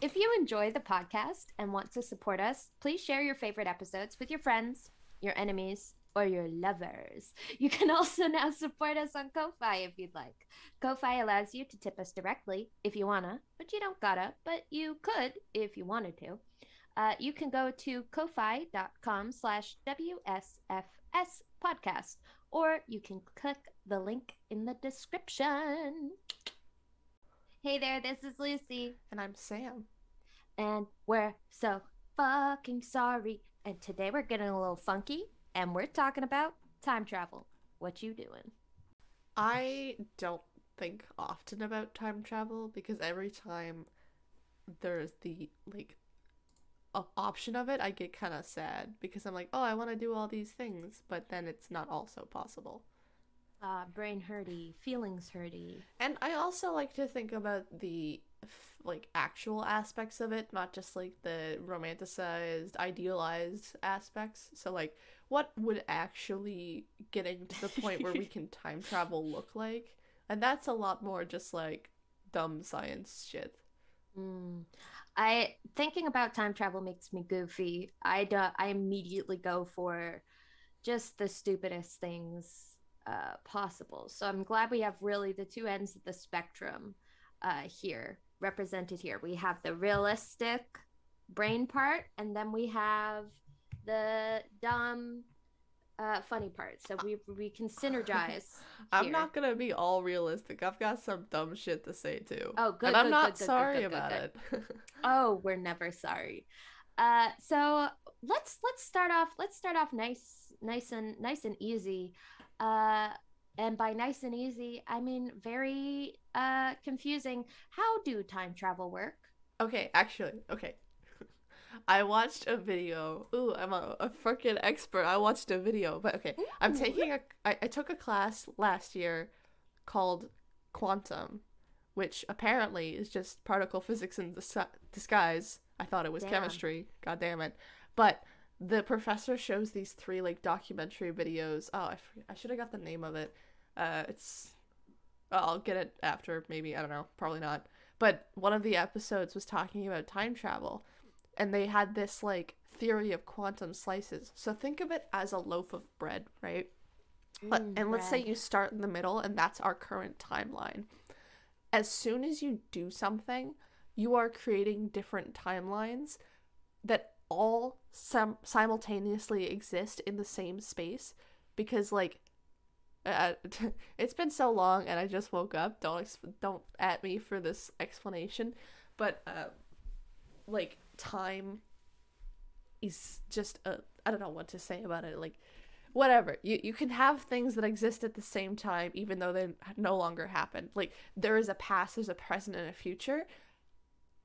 If you enjoy the podcast and want to support us, please share your favorite episodes with your friends, your enemies, or your lovers. You can also now support us on Ko-Fi if you'd like. Ko-Fi allows you to tip us directly if you wanna, but you don't gotta, but you could if you wanted to. Uh, you can go to ko-fi.com slash WSFS podcast, or you can click the link in the description. Hey there, this is Lucy, And I'm Sam. and we're so fucking sorry. And today we're getting a little funky, and we're talking about time travel. What you doing? I don't think often about time travel because every time there's the like option of it, I get kind of sad because I'm like, oh, I want to do all these things, but then it's not also possible. Uh, brain hurty, feelings hurty. And I also like to think about the like actual aspects of it, not just like the romanticized, idealized aspects. So like what would actually getting to the point where we can time travel look like? And that's a lot more just like dumb science shit. Mm. I thinking about time travel makes me goofy. I do, I immediately go for just the stupidest things uh, possible. So I'm glad we have really the two ends of the spectrum uh, here represented here. We have the realistic brain part, and then we have the dumb, uh, funny part. So we we can synergize. I'm not gonna be all realistic. I've got some dumb shit to say too. Oh, good. and I'm good, not good, good, sorry about it. Oh, we're never sorry. Uh, so let's let's start off. Let's start off nice, nice and nice and easy. Uh, and by nice and easy, I mean very uh confusing. How do time travel work? Okay, actually, okay. I watched a video. Ooh, I'm a, a freaking expert. I watched a video, but okay. I'm taking a. I, I took a class last year called Quantum, which apparently is just particle physics in dis- disguise. I thought it was Damn. chemistry. God damn it. But the professor shows these three like documentary videos. Oh, I, forget, I should have got the name of it. Uh, it's. I'll get it after, maybe. I don't know. Probably not. But one of the episodes was talking about time travel, and they had this like theory of quantum slices. So think of it as a loaf of bread, right? But, Mm, and let's say you start in the middle, and that's our current timeline. As soon as you do something, you are creating different timelines that all sim- simultaneously exist in the same space because like it's been so long and I just woke up. Don't ex- don't at me for this explanation, but uh, like time is just a I don't know what to say about it. Like whatever you you can have things that exist at the same time even though they no longer happen. Like there is a past, there's a present, and a future.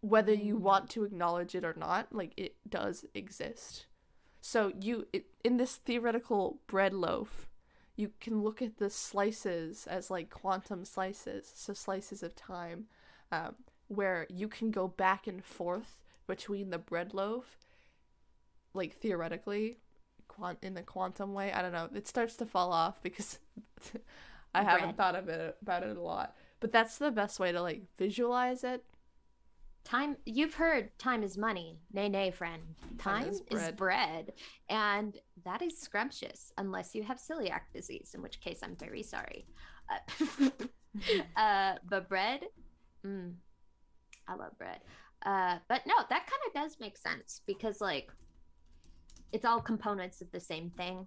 Whether you want to acknowledge it or not, like it does exist. So you it, in this theoretical bread loaf, you can look at the slices as like quantum slices, so slices of time, um, where you can go back and forth between the bread loaf, like theoretically, quant in the quantum way. I don't know. It starts to fall off because I haven't Bread. thought of it about it a lot. But that's the best way to like visualize it. Time you've heard time is money. Nay nay friend. Time, is is, bread. bread. And that is scrumptious unless you have celiac disease, in which case I'm very sorry. Uh, uh but bread, mm, I love bread. Uh but no, that kind of does make sense because like it's all components of the same thing.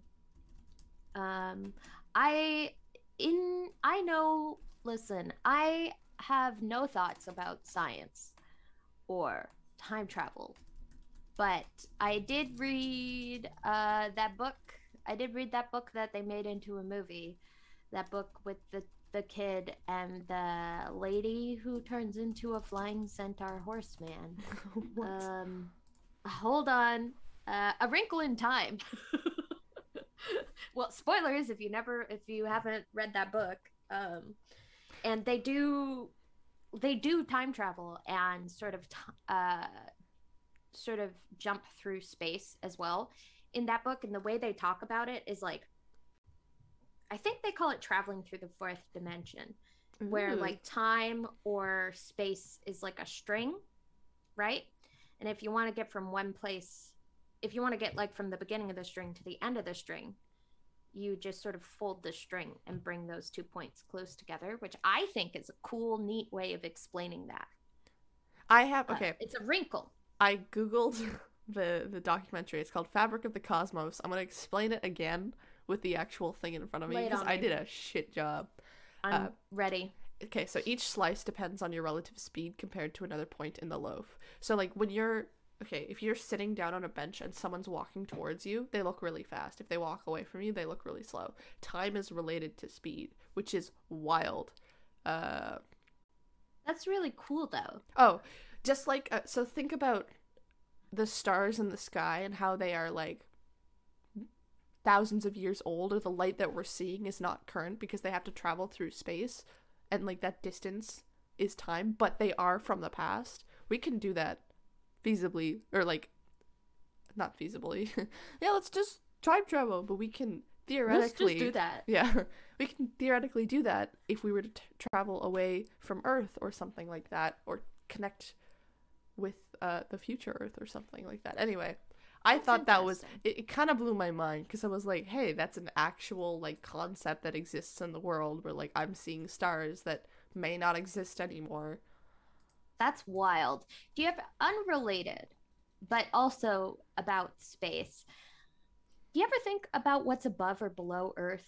Um I in I know listen, I have no thoughts about science or time travel. But I did read uh, that book. I did read that book that they made into a movie. That book with the the kid and the lady who turns into a flying centaur horseman. Um, hold on. Uh, a Wrinkle in Time. well, spoilers if you never, if you haven't read that book. Um, and they do, they do time travel and sort of, t- uh, sort of jump through space as well. In that book, and the way they talk about it is like, I think they call it traveling through the fourth dimension where like time or space is like a string right? And if you want to get from one place, if you want to get like from the beginning of the string to the end of the string, you just sort of fold the string and bring those two points close together, which I think is a cool, neat way of explaining that. I have Uh, okay. it's a wrinkle. I googled the the documentary. It's called Fabric of the Cosmos. I'm gonna explain it again with the actual thing in front of me because I did a shit job. I'm Uh, ready. Okay, so each slice depends on your relative speed compared to another point in the loaf. So like when you're okay, if you're sitting down on a bench and someone's walking towards you, they look really fast. If they walk away from you, they look really slow. Time is related to speed, which is wild. Uh That's really cool, though. oh, just like uh, so think about the stars in the sky and how they are like thousands of years old or the light that we're seeing is not current because they have to travel through space and like that distance is time but they are from the past we can do that feasibly or like not feasibly yeah let's just time travel but we can theoretically Let's just do that. yeah, we can theoretically do that if we were to t- travel away from Earth or something like that, or connect with uh, the future Earth or something like that. Anyway, I That's thought that was it. It kind of blew my mind because I was like, hey, that's an actual like concept that exists in the world where like I'm seeing stars that may not exist anymore. That's wild. Do you have unrelated, but also about space? Do you ever think about what's above or below Earth?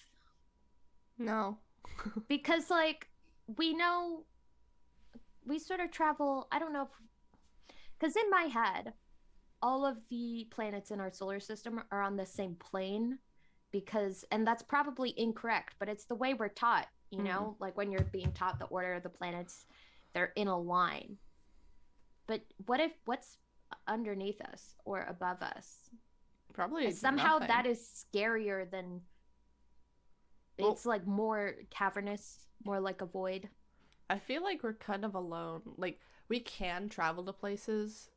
No. Because, like, we know we sort of travel. I don't know if. Because in my head, all of the planets in our solar system are on the same plane. Because, and that's probably incorrect, but it's the way we're taught, you hmm. know? Like when you're being taught the order of the planets, they're in a line. But what if, what's underneath us or above us? Probably Somehow nothing. that is scarier than. Well- It's like more cavernous, more like a void. I feel like we're kind of alone. Like we can travel to places,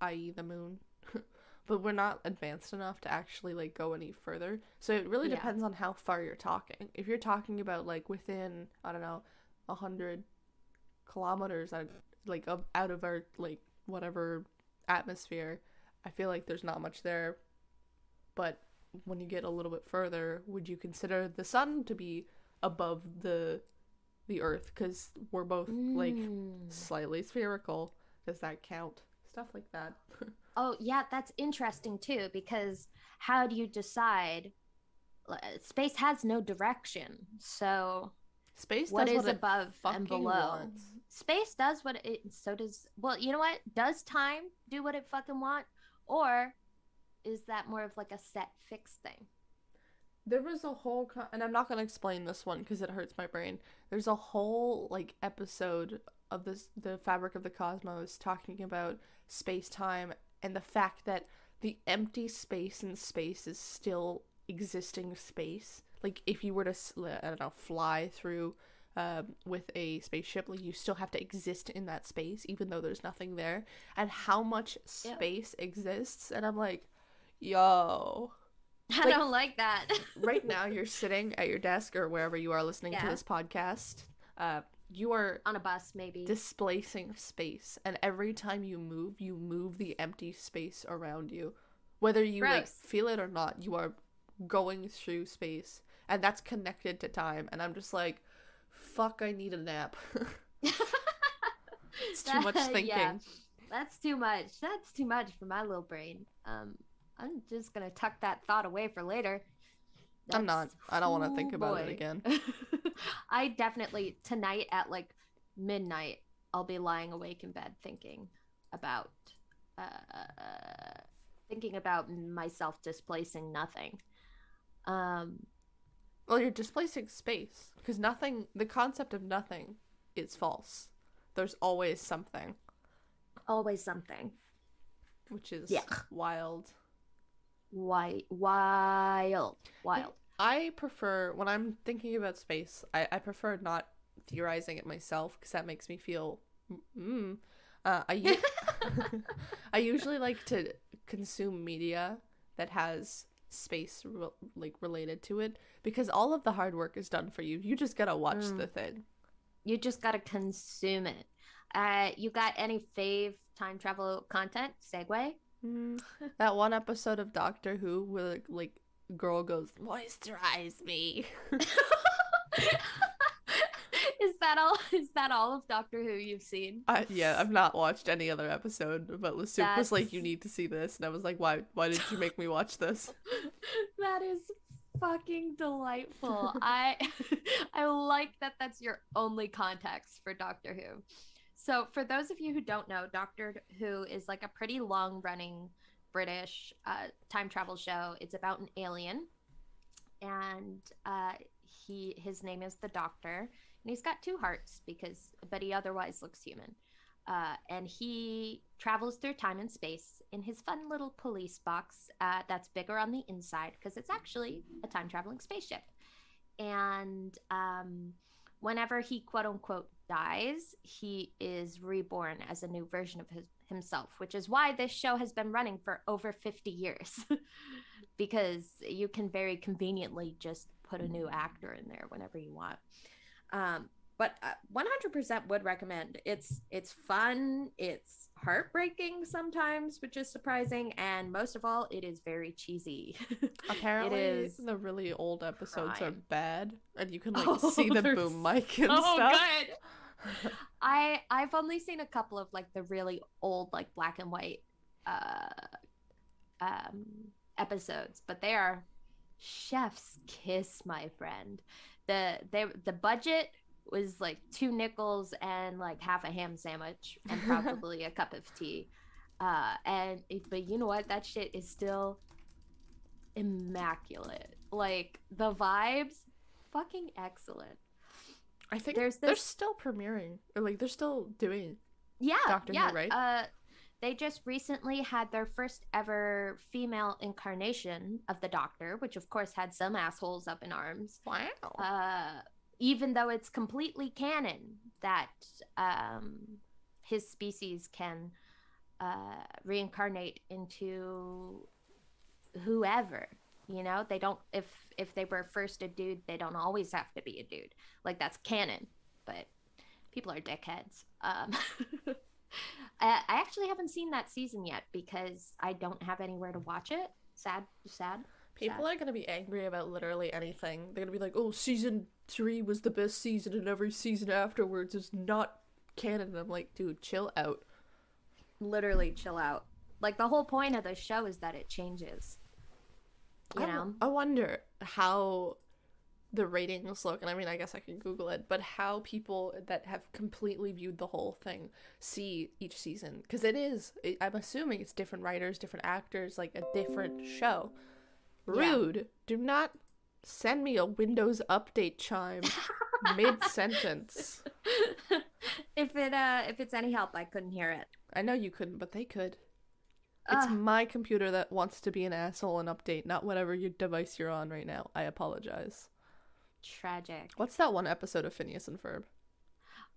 i.e. the moon, but we're not advanced enough to actually like go any further. So it really Yeah. depends on how far you're talking. If you're talking about like within, I don't know, a hundred kilometers out, like of, out of our like whatever atmosphere, I feel like there's not much there. But when you get a little bit further, would you consider the sun to be above the the earth because we're both like Mm. slightly spherical does that count stuff like that Oh, yeah, that's interesting too because how do you decide? Space has no direction. So, space what is what above and below? wants. Space does what it so does well, you know what? Does time do what it fucking want or is that more of like a set fixed thing? there was a whole and i'm not going to explain this one because it hurts my brain there's a whole like episode of this the fabric of the cosmos talking about space-time and the fact that the empty space in space is still existing space like if you were to i don't know fly through um, with a spaceship like you still have to exist in that space even though there's nothing there. And how much Yeah. space exists? And i'm like yo. I Like- don't like that. right now you're sitting at your desk or wherever you are listening to this podcast. Uh you are On a bus, maybe. displacing space. And every time you move you move the empty space around you. Whether you like feel it or not you are going through space. And that's connected to time. And i'm just like fuck i need a nap it's too much thinking yeah, that's too much. That's too much for my little brain. Um, I'm just gonna tuck that thought away for later. i'm not i don't want to think about it again I definitely tonight at like midnight I'll be lying awake in bed thinking about uh thinking about myself displacing nothing. Um Well, you're displacing space because nothing, the concept of nothing is false. There's always something, always something. which is Yeah. wild. Why wild. Wild. I prefer, when I'm thinking about space, I, I prefer not theorizing it myself because that makes me feel. Mm, uh, I, u- I usually like to consume media that has space re- like related to it because all of the hard work is done for you. You just gotta watch Mm. the thing. You just gotta consume it. Uh you got any fave time travel content. Segue. Mm, that one episode of Doctor Who where like girl goes moisturize me. is that all? Is that all of Doctor Who you've seen? Yeah, I've not watched any other episode, but Lasuk was like, "You need to see this," and I was like, "Why? Why did you make me watch this?" that is fucking delightful. I I like that that's your only context for Doctor Who. So for those of you who don't know, Doctor Who is like a pretty long running British uh, time travel show. It's about an alien, and uh, he his name is the Doctor, and he's got two hearts because, but he otherwise looks human. Uh, and he travels through time and space in his fun little police box uh, that's bigger on the inside because it's actually a time traveling spaceship. And um, whenever he quote unquote dies, he is reborn as a new version of his, himself, which is why this show has been running for over 50 years because you can very conveniently just put a new actor in there whenever you want. Um, but uh, 100% would recommend. It's it's fun, it's heartbreaking sometimes, which is surprising, and most of all, it is very cheesy. Apparently, is the really old episodes are bad, and you can like Oh, see the boom mic and oh, stuff. good. I I've only seen a couple of like the really old like black and white uh um episodes, but they are chef's kiss, my friend. The they the budget was like two nickels and like half a ham sandwich and probably a cup of tea. Uh and it, but you know what? That shit is still immaculate. Like the vibes fucking excellent. I think There's they're still premiering, or like they're still doing. Yeah, Doctor Who, yeah. right? Uh, they just recently had their first ever female incarnation of the Doctor, which of course had some assholes up in arms. Wow. Uh, even though it's completely canon that um, his species can uh, reincarnate into whoever. You know, they don't. If if they were first a dude, they don't always have to be a dude. Like that's canon, but people are dickheads. Um, I, I actually haven't seen that season yet because I don't have anywhere to watch it. Sad, sad. People are gonna be angry about literally anything. They're gonna be like, "Oh, season three was the best season, and every season afterwards is not canon." And I'm like, dude, chill out. Literally, chill out. Like the whole point of the show is that it changes. You I, know, I wonder how the ratings look, and I mean, I guess I can Google it, but how people that have completely viewed the whole thing see each season, because it is. It, I'm assuming it's different writers, different actors, like a different show. Yeah. Rude. Do not send me a Windows update chime mid sentence. if it uh if it's any help, I couldn't hear it. I know you couldn't, but they could. It's Ugh. my computer that wants to be an asshole and update, not whatever your device you're on right now. I apologize. Tragic. What's that one episode of Phineas and Ferb?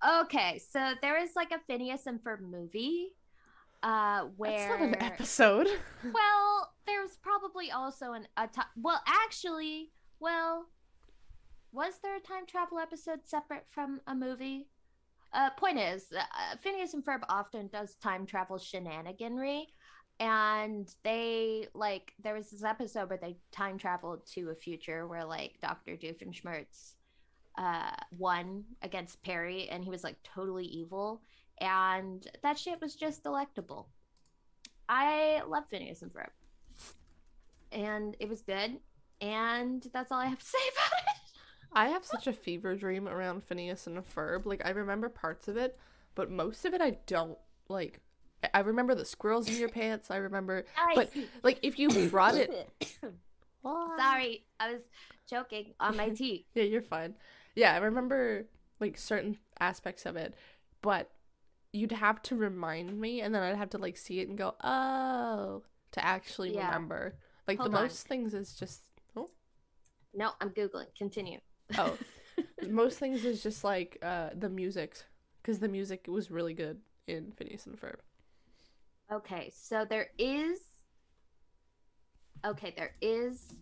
Okay, so there is like a Phineas and Ferb movie, uh, where That's not an episode. well, there's probably also an a well, actually, well, was there a time travel episode separate from a movie? Uh, point is, uh, Phineas and Ferb often does time travel shenaniganry, and they like there was this episode where they time traveled to a future where like Doctor Doofenshmirtz uh won against Perry, and he was like totally evil, and that shit was just delectable. I love Phineas and Ferb, and it was good, and that's all I have to say about it. I have such a fever dream around Phineas and Ferb. Like I remember parts of it, but most of it I don't like. I- remember the squirrels in your pants. I remember, but like if you brought it, Sorry, I was choking on my tea. Yeah, you're fine. Yeah, I remember like certain aspects of it, but you'd have to remind me, and then I'd have to like see it and go, oh, to actually Yeah. remember. Like Hold the on. most things is just oh, No, I'm googling. Continue. oh, most things is just like uh the music, because the music was really good in Phineas and Ferb. Okay, so there is. Okay, there is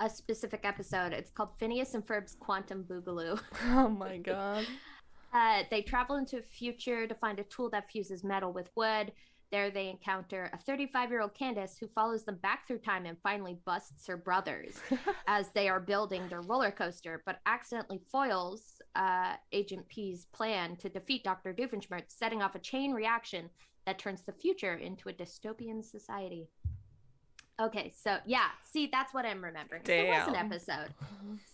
a specific episode. It's called Phineas and Ferb's Quantum Boogaloo. Oh my god. Uh, they travel into a future to find a tool that fuses metal with wood. There they encounter a 35 year old Candace who follows them back through time and finally busts her brothers as they are building their roller coaster, but accidentally foils uh, Agent P's plan to defeat Dr. Doofenshmirtz, setting off a chain reaction that turns the future into a dystopian society. Okay, so yeah, see, that's what I'm remembering. There was an episode.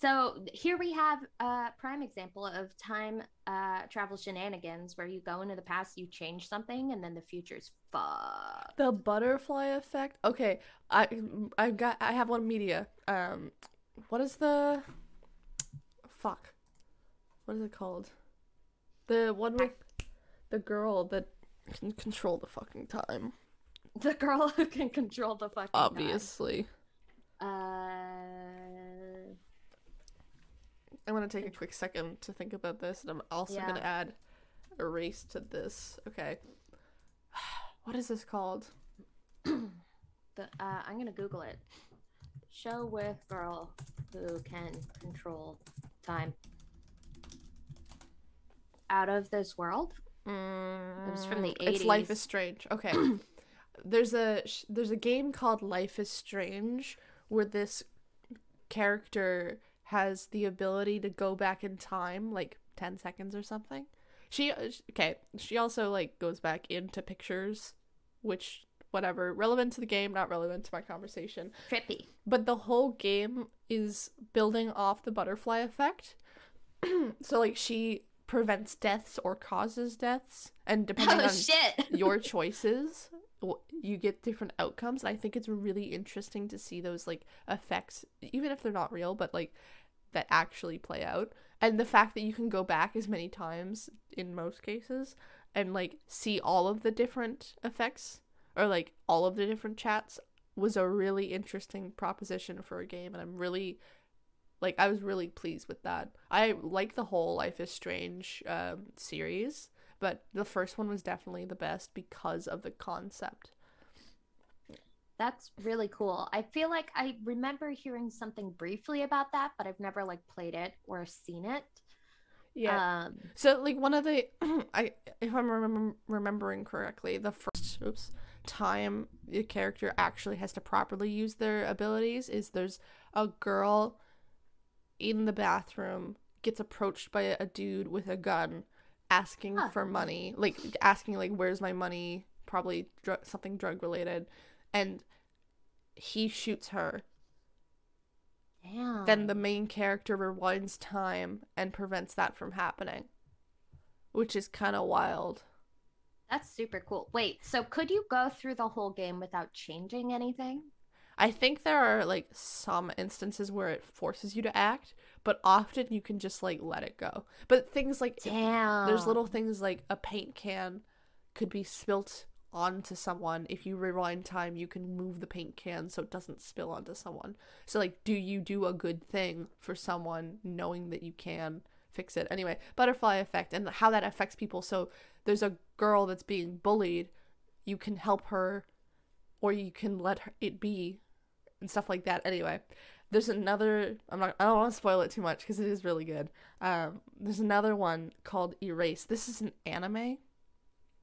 So here we have a prime example of time uh, travel shenanigans where you go into the past, you change something, and then the future's fuck. The butterfly effect. Okay, I I got I have one media. Um, what is the fuck? What is it called? The one with the girl that can control the fucking time. The girl who can control the fucking time. Obviously, Uh, I'm gonna take a quick second to think about this, and I'm also Yeah. gonna add a race to this. Okay. What is this called? the, uh, I'm gonna Google it. Show with girl who can control time. Out of this world. It was from the It's Life is Strange. Okay. there's a there's a game called Life is Strange where this character has the ability to go back in time like 10 seconds or something. She uh, okay, she also like goes back into pictures which whatever, relevant to the game, not relevant to my conversation. Trippy. But the whole game is building off the butterfly effect. so like she prevents deaths or causes deaths and depending Oh on shit. your choices you get different outcomes and i think it's really interesting to see those like effects even if they're not real but like that actually play out and the fact that you can go back as many times in most cases and like see all of the different effects or like all of the different chats was a really interesting proposition for a game and i'm really like i was really pleased with that i like the whole life is strange um, series but the first one was definitely the best because of the concept. That's really cool. I feel like I remember hearing something briefly about that, but I've never like played it or seen it. Um, So like one of the I if I'm remem- remembering correctly, the first oops time the character actually has to properly use their abilities is there's a girl in the bathroom gets approached by a dude with a gun asking Huh. for money, like asking like where's my money, probably dr- something drug related and he shoots her damn. then the main character rewinds time and prevents that from happening which is kind of wild That's super cool. Wait, so could you go through the whole game without changing anything? I think there are like some instances where it forces you to act but often you can just like let it go. But things like Damn. there's little things like a paint can could be spilt onto someone. If you rewind time you can move the paint can so it doesn't spill onto someone. So like do you do a good thing for someone knowing that you can fix it? Anyway butterfly effect and how that affects people. So there's a girl that's being bullied. You can help her or you can let her, it be and stuff like that anyway there's another i'm not i don't want to spoil it too much because it is really good um there's another one called Erased this is an anime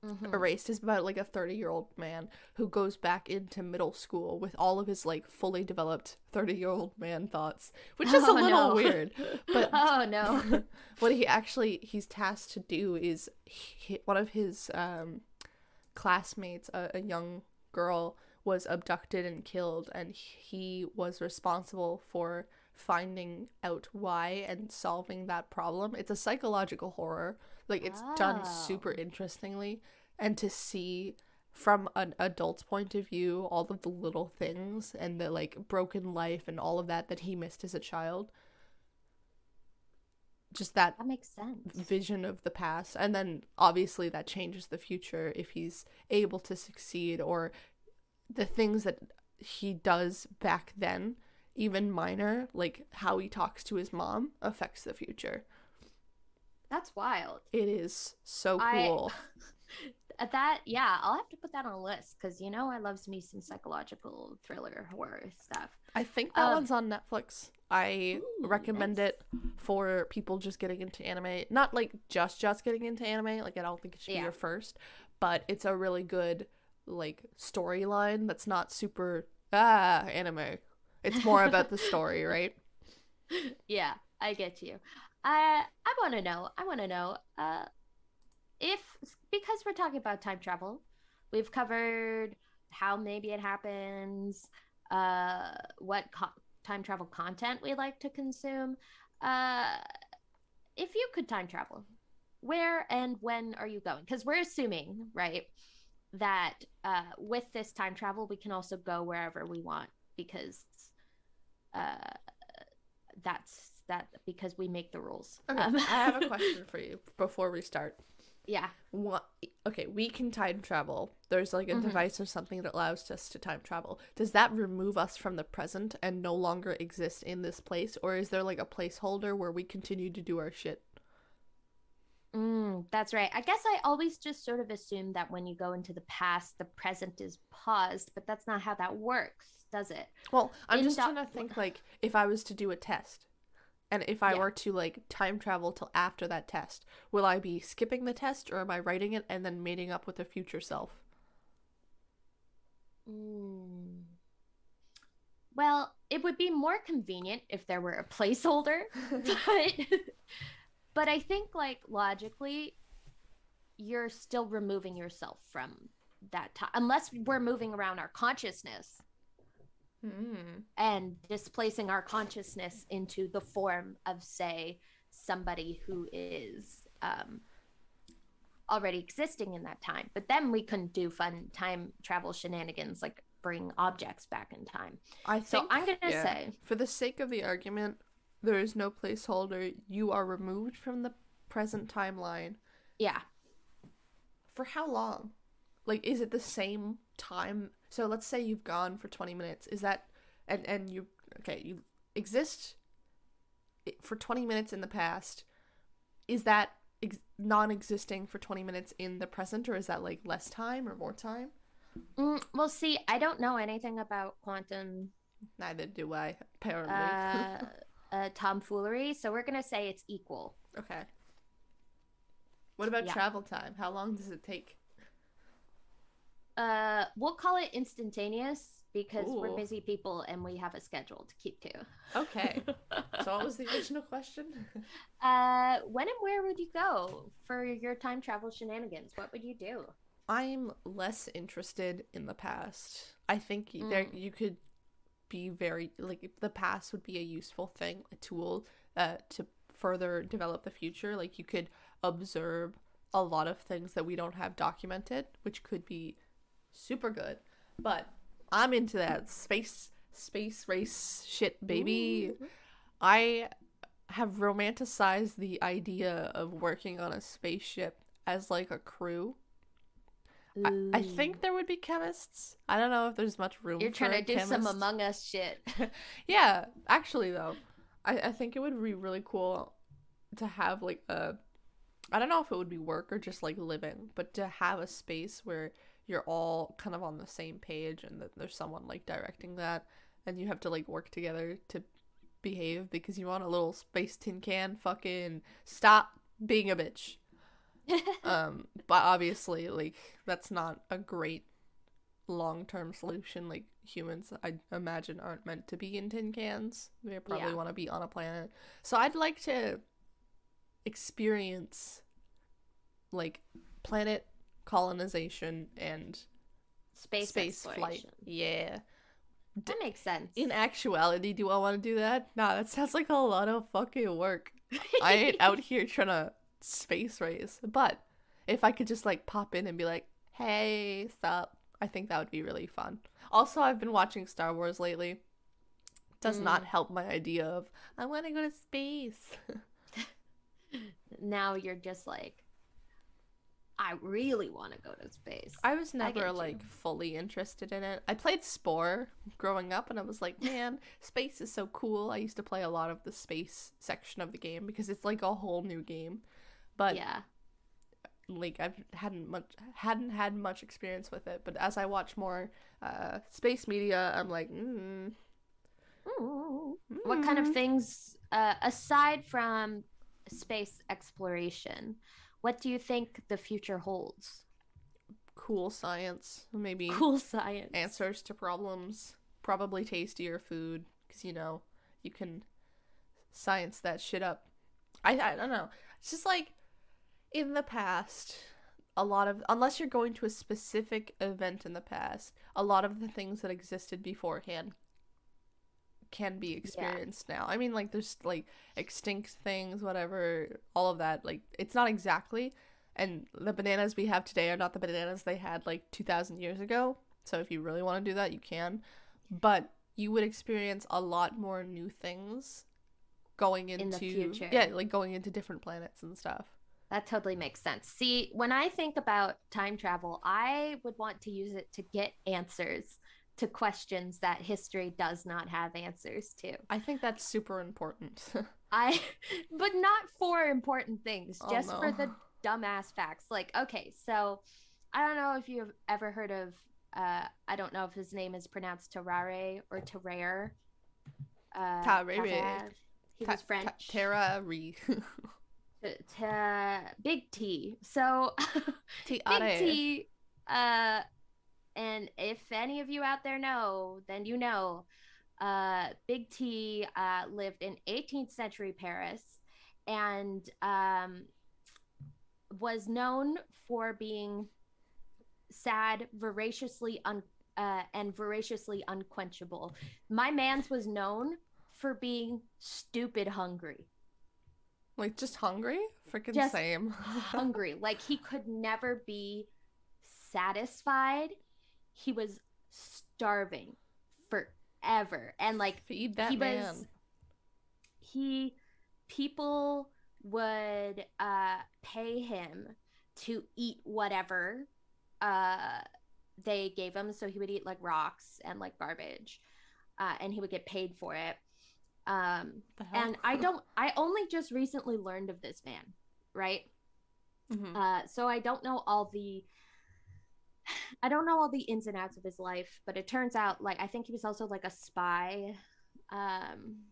Mhm. Erased is about like a 30 year old man who goes back into middle school with all of his like fully developed 30 year old man thoughts, which is a Oh, little no. weird. But oh no. what he actually he's tasked to do is he, one of his um, classmates, a, a young girl, was abducted and killed, and he was responsible for finding out why and solving that problem. It's a psychological horror. Like it's done super interestingly, and to see from an adult's point of view all of the little things and the like broken life and all of that that he missed as a child just that That makes sense. vision of the past and then obviously that changes the future if he's able to succeed or the things that he does back then even minor like how he talks to his mom affects the future That's wild. it is so I- cool Uh, That yeah, I'll have to put that on a list because you know I loves me some psychological thriller horror stuff. i think that um, one's on netflix i Ooh, recommend nice. it for people just getting into anime not like just just getting into anime like i don't think it should Yeah. be your first but it's a really good like storyline that's not super ah anime. It's more about the story, right? yeah, I get you. I I want to know. I want to know. Uh, if because we're talking about time travel, we've covered how maybe it happens, uh, what co- time travel content we like to consume. Uh, if you could time travel, where and when are you going? Because we're assuming, right, that uh, with this time travel, we can also go wherever we want because uh, that's that because we make the rules. Okay, Um, I have a question for you before we start. yeah. What? Okay, we can time travel. There's like a Mhm. device or something that allows us to time travel. Does that remove us from the present and no longer exist in this place, or is there like a placeholder where we continue to do our shit? Mm, that's right. I guess I always just sort of assume that when you go into the past, the present is paused, but that's not how that works, does it? Well, I'm In just doc- trying to think like if I was to do a test, and if I Yeah. were to like time travel till after that test, will I be skipping the test or am I writing it and then mating up with a future self? Mm. Well, it would be more convenient if there were a placeholder, but but I think like logically you're still removing yourself from that time unless we're moving around our consciousness Hmm. and displacing our consciousness into the form of say somebody who is um already existing in that time but then we couldn't do fun time travel shenanigans like bring objects back in time i think, so i'm gonna yeah. say For the sake of the argument, there is no placeholder. You are removed from the present timeline. yeah For how long? Like, is it the same time? So let's say you've gone for 20 minutes. Is that, and, and you, okay, you exist for 20 minutes in the past. Is that ex- non existing for 20 minutes in the present, or is that like less time or more time? mm, well see i don't know anything about quantum Neither do I, apparently. uh, uh tomfoolery so we're gonna say it's equal okay. What about Yeah. travel time? How long does it take? uh we'll call it instantaneous because we're busy people and we have a schedule to keep to Okay. so what was the original question? Uh, when and where would you go for your time travel shenanigans? What would you do? I'm less interested in the past. I think y there Mm. you could be very like the past would be a useful thing, a tool uh to further develop the future. Like you could observe a lot of things that we don't have documented, which could be super good. But I'm into that space space race shit, baby. Ooh. I have romanticized the idea of working on a spaceship as like a crew. I, I think there would be chemists. I don't know if there's much room. you're trying to do some. Among Us shit. yeah, actually though, I, I think it would be really cool to have like a I don't know if it would be work or just like living, but to have a space where you're all kind of on the same page and that there's someone like directing that and you have to like work together to behave because you want a little space tin can fucking stop being a bitch. Um but obviously like that's not a great long-term solution. Like humans i imagine aren't meant to be in tin cans. They probably Yeah. want to be on a planet. So i'd like to experience like planet colonization and Space, space flight. yeah. That makes sense. in actuality do i want to do that? Nah that sounds like a lot of fucking work. I ain't out here trying to space race. But if I could just like pop in and be like, hey, sup, I think that would be really fun. Also, I've been watching Star Wars lately. Does not Mm. help my idea of I want to go to space. now you're just like, I really want to go to space. I was I never you. like fully interested in it. I played Spore growing up and I was like, man, space is so cool. I used to play a lot of the space section of the game because it's like a whole new game. But yeah. like I hadn't much hadn't had much experience with it, but as I watch more uh space media, I'm like, mm, What kind of mm. things, uh, aside from space exploration, what do you think the future holds? cool science, maybe Cool science. answers to problems, probably tastier food because you know you can science that shit up. I I don't know. It's just like in the past, a lot of unless you're going to a specific event in the past, a lot of the things that existed beforehand can be experienced now. I mean, like there's like extinct things, whatever, all of that. Like it's not exactly, and the bananas we have today are not the bananas they had like two thousand years ago. So if you really want to do that, you can, but you would experience a lot more new things going into In yeah, like going into different planets and stuff. That totally makes sense. See, when I think about time travel, I would want to use it to get answers to questions that history does not have answers to. I think that's super important. I, but not for important things, Oh, just for the dumbass facts. Like, okay, so I don't know if you've ever heard of, uh, I don't know if his name is pronounced Tarrare or Tarrare. Uh, Tarrare. He was French. Terra Re. T- Big T. So, Big T. Uh, and if any of you out there know, then you know. Uh, Big T uh, lived in 18th century Paris and um, was known for being sad, voraciously un- uh, and voraciously unquenchable. My man's was known for being stupid hungry. Like just hungry? Freaking Just same. hungry. Like he could never be satisfied. He was starving forever. And like Feed that he man. was he people would uh pay him to eat whatever uh they gave him so he would eat like rocks and like garbage uh and he would get paid for it um and i don't i only just recently learned of this man right Mhm. uh, so I don't know all the I don't know all the ins and outs of his life, but it turns out like I think he was also like a spy. Um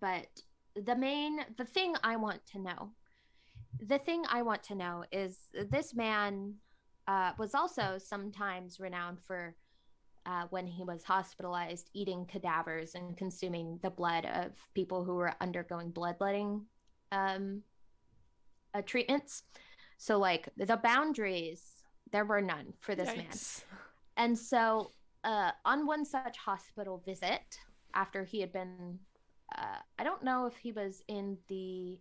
but the main the thing I want to know the thing I want to know is this man uh, was also sometimes renowned for uh, when he was hospitalized eating cadavers and consuming the blood of people who were undergoing bloodletting um, uh, treatments. So, like the boundaries, there were none for this man. And so, uh, on one such hospital visit, after he had been, uh, I don't know if he was in the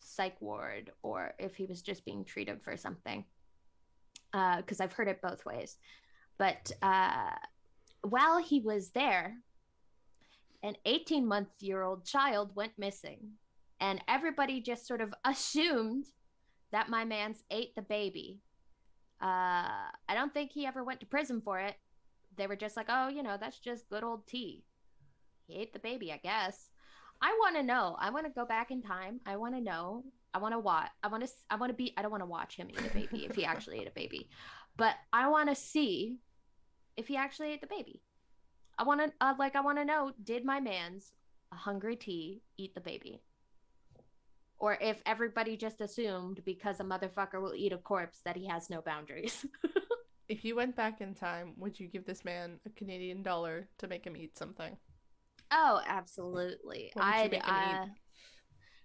psych ward or if he was just being treated for something, because I've heard it both ways. But uh, while he was there, an 18 month year old child went missing. And everybody just sort of assumed that my man's ate the baby. Uh, I don't think he ever went to prison for it. They were just like, oh, you know, that's just good old T. He ate the baby, I guess. I want to know. I want to go back in time. I want to know. I want to watch. I want to. I want to be. I don't want to watch him eat a baby if he actually ate a baby, but I want to see if he actually ate the baby. I want to. Uh, like, I want to know. Did my man's a hungry T eat the baby? Or if everybody just assumed because a motherfucker will eat a corpse that he has no boundaries. If you went back in time, would you give this man a Canadian dollar to make him eat something? Oh, absolutely. I'd make him eat? uh,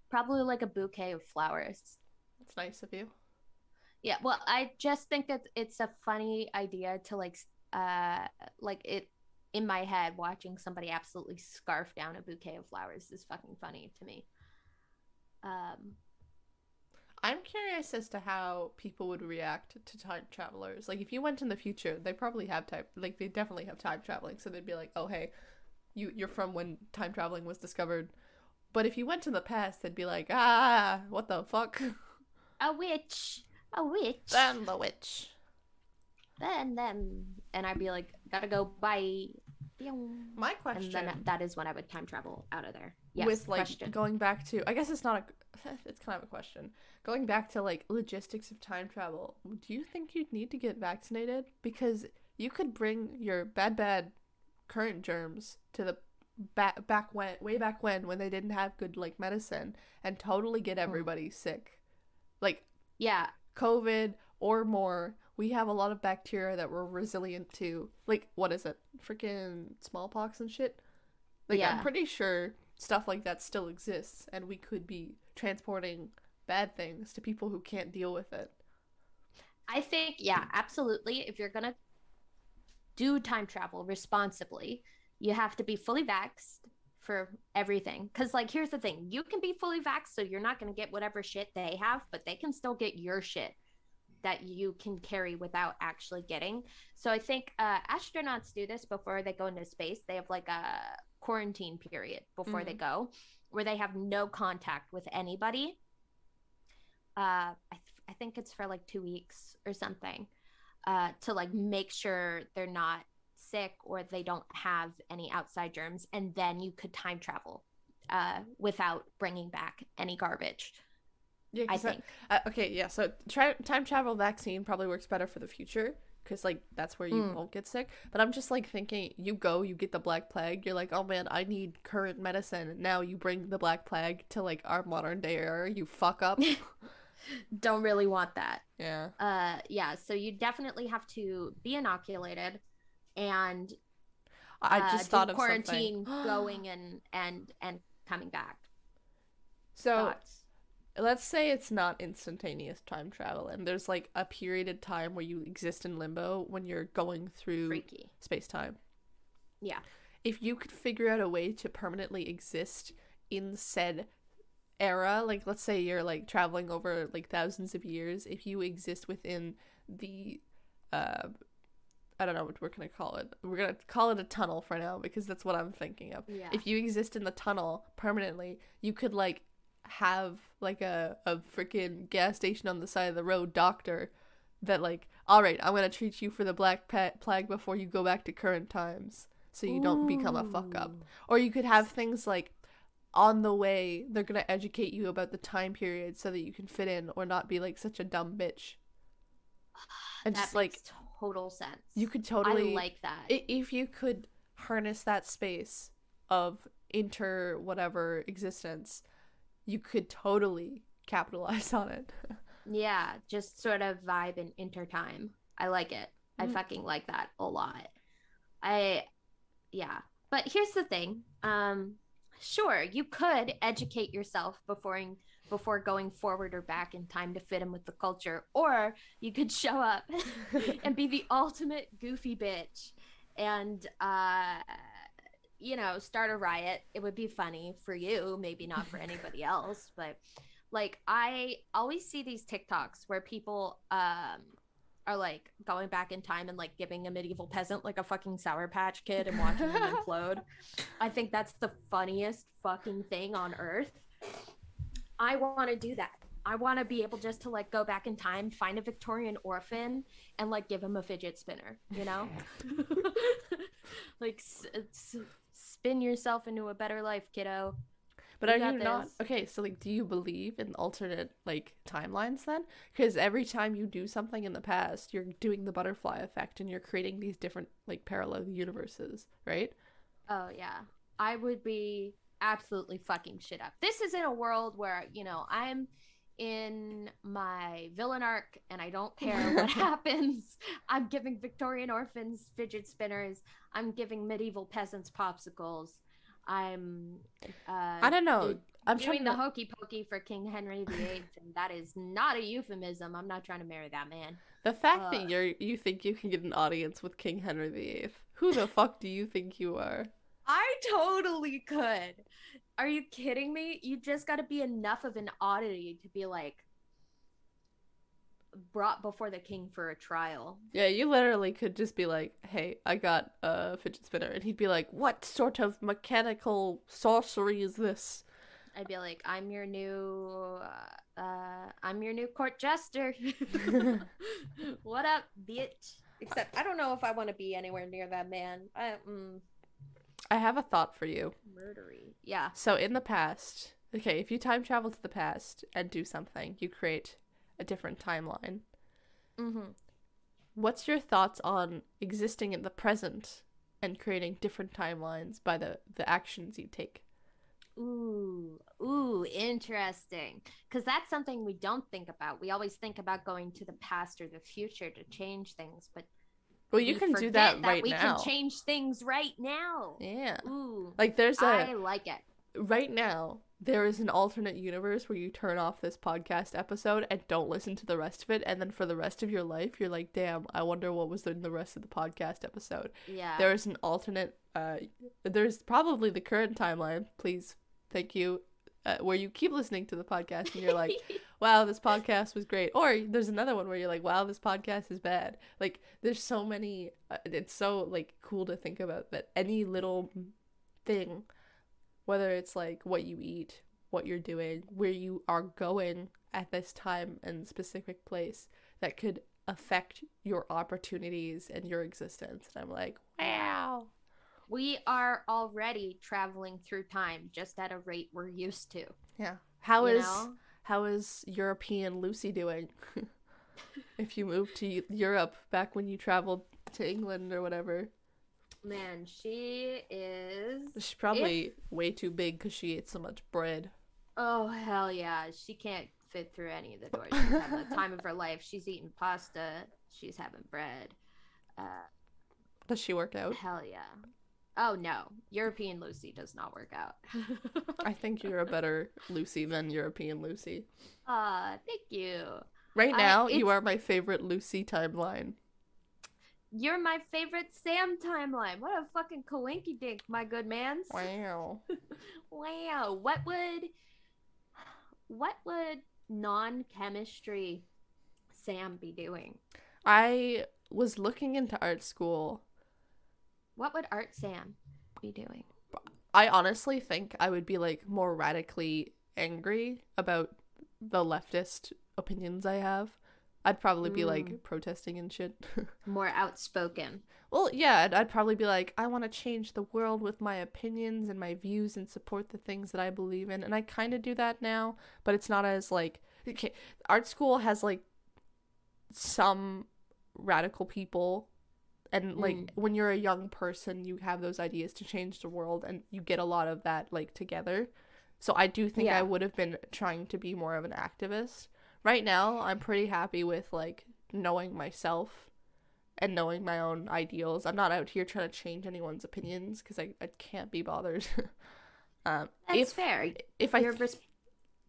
probably like a bouquet of flowers. It's nice of you. Yeah, well, I just think that it's a funny idea to like, uh, like it in my head. Watching somebody absolutely scarf down a bouquet of flowers is fucking funny to me. Um, I'm curious as to how people would react to time travelers. Like, if you went in the future, they probably have time. Like, they definitely have time traveling, so they'd be like, "Oh, hey, you you're from when time traveling was discovered." But if you went to the past, they'd be like, "Ah, what the fuck?" a witch, a witch, then the witch. then then, and I'd be like, gotta go, bye. My And question then that is when I would time travel out of there. Yes, with like question. going back to, I guess it's not a, it's kind of a question. Going back to like logistics of time travel, do you think you'd need to get vaccinated? Because you could bring your bad, bad current germs to the back back when way back when when they didn't have good like medicine and totally get mm. everybody sick, like yeah, COVID or more we have a lot of bacteria that we're resilient to. Like, what is it? Freaking smallpox and shit. Like, I'm pretty sure stuff like that still exists, and we could be transporting bad things to people who can't deal with it. I think, yeah, absolutely. If you're gonna do time travel responsibly, you have to be fully vaxxed for everything. Because, like, here's the thing: you can be fully vaxxed, so you're not gonna get whatever shit they have, but they can still get your shit that you can carry without actually getting. So I think uh, astronauts do this before they go into space. They have like a quarantine period before they go, where they have no contact with anybody. Uh, I, th- I think it's for like two weeks or something, uh, to like make sure they're not sick or they don't have any outside germs, and then you could time travel, uh, without bringing back any garbage. Yeah, I 'cause that- think. Uh, okay, yeah. So tra- time travel vaccine probably works better for the future because like that's where you Mm. won't get sick. But I'm just like thinking, you go, you get the black plague. You're like, oh man, I need current medicine. Now you bring the black plague to like our modern day era. You fuck up. Don't really want that. yeah. uh yeah so you definitely have to be inoculated and I uh, just thought of quarantine something. going and and and coming back so Thoughts? Let's say it's not instantaneous time travel, and there's like a period of time where you exist in limbo when you're going through space time. yeah. If you could figure out a way to permanently exist in said era like let's say you're like traveling over like thousands of years if you exist within the uh i don't know what we're gonna call it. We're gonna call it a tunnel for now because that's what i'm thinking of. Yeah. If you exist in the tunnel permanently you could like have like a, a freaking gas station on the side of the road doctor that like all right i'm gonna treat you for the black plague before you go back to current times so you don't become a fuck up. Or you could have things like on the way they're gonna educate you about the time period so that you can fit in or not be like such a dumb bitch. And that just like total sense. you could totally i like that. if you could harness that space of inter whatever existence you could totally capitalize on it. Yeah just sort of vibe and intertime i like it. I Mhm. fucking like that a lot. I yeah. But here's the thing. Um sure you could educate yourself before before going forward or back in time to fit in with the culture or you could show up and be the ultimate goofy bitch. And uh you know start a riot it would be funny for you maybe not for anybody else but like i always see these tiktoks where people um are like going back in time and like giving a medieval peasant like a fucking sour patch kid and watching him implode. I think that's the funniest fucking thing on earth. I want to do that. I want to be able just to like go back in time, find a Victorian orphan, and like give him a fidget spinner, you know? like it's, s- spin yourself into a better life, kiddo. but We are you not okay so like do you believe in alternate like timelines then because every time you do something in the past you're doing the butterfly effect and you're creating these different like parallel universes right Oh yeah. I would be absolutely fucking shit up. This is in a world where, you know, I'm in my villain arc and I don't care what happens. I'm giving Victorian orphans fidget spinners. I'm giving medieval peasants popsicles. I'm uh i don't know i'm doing the to hokey pokey for King Henry VIII, and that is not a euphemism. I'm not trying to marry that man. The fact Uh, that you're you think you can get an audience with King Henry VIII, who the fuck do you think you are? I totally could. Are you kidding me? You just got to be enough of an oddity to be like brought before the king for a trial. Yeah, you literally could just be like, "Hey, I got a fidget spinner," and he'd be like, "What sort of mechanical sorcery is this?" I'd be like, "I'm your new, uh, uh I'm your new court jester. what up, bitch?" Except I don't know if I want to be anywhere near that man. I mm, I have a thought for you. murdery. Yeah. So in the past, okay, if you time travel to the past and do something, you create a different timeline. Mm-hmm. What's your thoughts on existing in the present and creating different timelines by the the actions you take? Ooh, ooh, interesting. Because that's something we don't think about. We always think about going to the past or the future to change things, but Well, you we can do that right we now. can change things right now. yeah. Ooh, Like there's a I like it. right now there is an alternate universe where you turn off this podcast episode and don't listen to the rest of it and then for the rest of your life you're like damn i wonder what was in the rest of the podcast episode Yeah. there is an alternate uh there's probably the current timeline please thank you uh, where you keep listening to the podcast and you're like wow this podcast was great. Or there's another one where you're like wow this podcast is bad. Like there's so many uh, it's so like cool to think about that any little thing whether it's like what you eat what you're doing where you are going at this time and specific place that could affect your opportunities and your existence. And i'm like wow we are already traveling through time just at a rate we're used to. yeah how you is know? how is european lucy doing if you moved to europe back when you traveled to england or whatever Man, she is. she's probably way too big because she ate so much bread Oh hell yeah, she can't fit through any of the doors. She's having the time of her life. She's eating pasta. She's having bread. Uh, does she work out hell yeah. Oh no, European Lucy does not work out. i think you're a better lucy than european lucy Ah, thank you. right I- now you are my favorite lucy timeline You're my favorite Sam timeline. What a fucking coinky dink, my good mans. wow Wow. What would what would non-chemistry Sam be doing? I was looking into art school. What would art Sam be doing? I honestly think I would be like more radically angry about the leftist opinions I have. I'd probably be like mm. protesting and shit. More outspoken. well, yeah, I'd, I'd probably be like, I want to change the world with my opinions and my views and support the things that I believe in. And I kind of do that now, but it's not as like. Okay, art school has like some radical people and like Mm. when you're a young person you have those ideas to change the world and you get a lot of that like together so i do think Yeah. i would have been trying to be more of an activist right now i'm pretty happy with like knowing myself and knowing my own ideals i'm not out here trying to change anyone's opinions because I, I can't be bothered um That's if fair. if i You're th- res-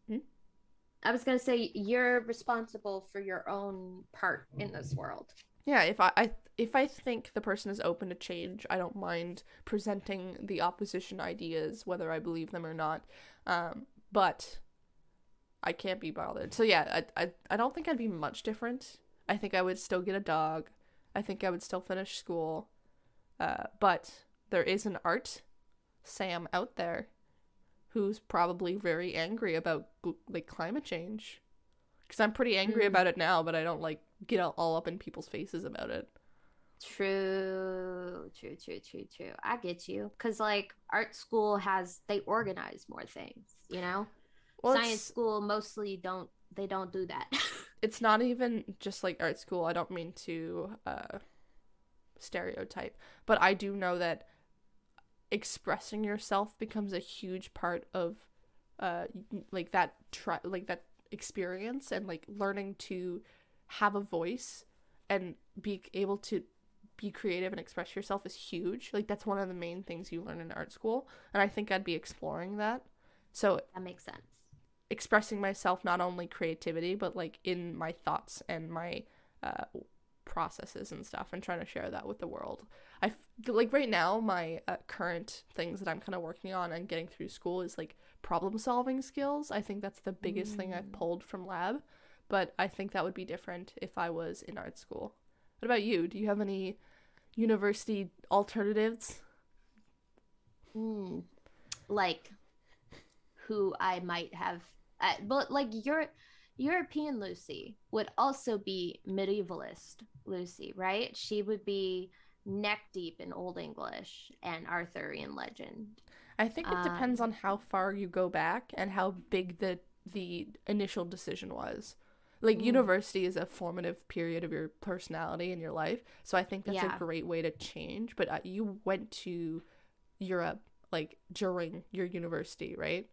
Hmm? I was gonna say you're responsible for your own part in this world. Yeah, if I, I if I think the person is open to change, I don't mind presenting the opposition ideas, whether I believe them or not. Um, but I can't be bothered. So yeah, I, I I don't think I'd be much different. I think I would still get a dog. I think I would still finish school. Uh, but there is an art Sam out there who's probably very angry about like climate change. Cuz I'm pretty angry Mm. about it now, but I don't like get all- all up in people's faces about it. True, true, true, true, true. I get you. Cause like art school has they organize more things, you know? Well, Science school mostly don't they don't do that. it's not even just like art school. I don't mean to uh stereotype, but I do know that expressing yourself becomes a huge part of uh like that try like that experience and like learning to have a voice and be able to be creative and express yourself is huge. Like that's one of the main things you learn in art school, and I think I'd be exploring that. So that makes sense. expressing myself not only creativity but like in my thoughts and my uh processes and stuff and trying to share that with the world i f- like right now my uh, current things that i'm kind of working on and getting through school is like problem solving skills i think that's the biggest thing i've Mm. pulled from lab but i think that would be different if i was in art school what about you do you have any university alternatives Mm, like who I might have, uh, but like your European Lucy would also be medievalist Lucy, right? She would be neck deep in Old English and Arthurian legend. I think it depends Um, on how far you go back and how big the the initial decision was. Like Mm. university is a formative period of your personality and your life, so I think that's Yeah. a great way to change. But uh, you went to Europe like during your university, right?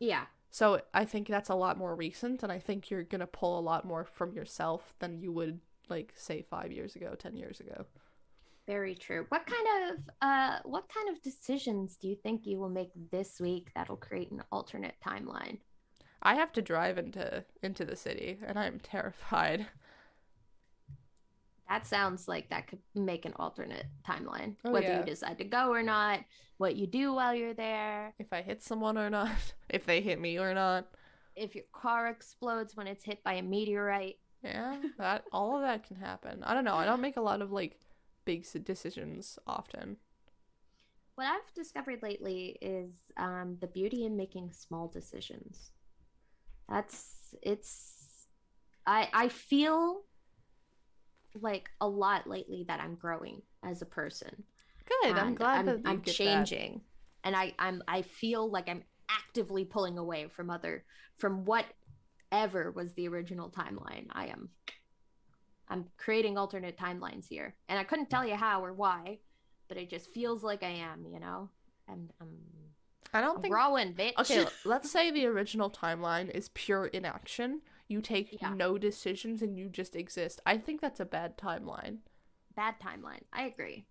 Yeah. So I think that's a lot more recent, and I think you're gonna pull a lot more from yourself than you would like say five years ago, ten years ago. Very true. What kind of uh what kind of decisions do you think you will make this week that'll create an alternate timeline? I have to drive into into the city, and I'm terrified. That sounds like that could make an alternate timeline. Oh, Whether yeah. you decide to go or not, what you do while you're there, If I hit someone or not, if they hit me or not. if your car explodes when it's hit by a meteorite. Yeah, that all of that can happen. I don't know. I don't make a lot of like big decisions often. What I've discovered lately is um, the beauty in making small decisions. That's it's. I I feel like a lot lately that I'm growing as a person. Good. I'm glad I'm, that I'm get that. changing, and I I'm I feel like I'm actively pulling away from other from whatever was the original timeline. I am. I'm creating alternate timelines here, and I couldn't tell you how or why, but it just feels like I am. You know, I'm I'm, I don't I'm think. growing, bitch. Okay, let's say the original timeline is pure inaction. You take Yeah. no decisions and you just exist. I think that's a bad timeline. bad timeline. I agree.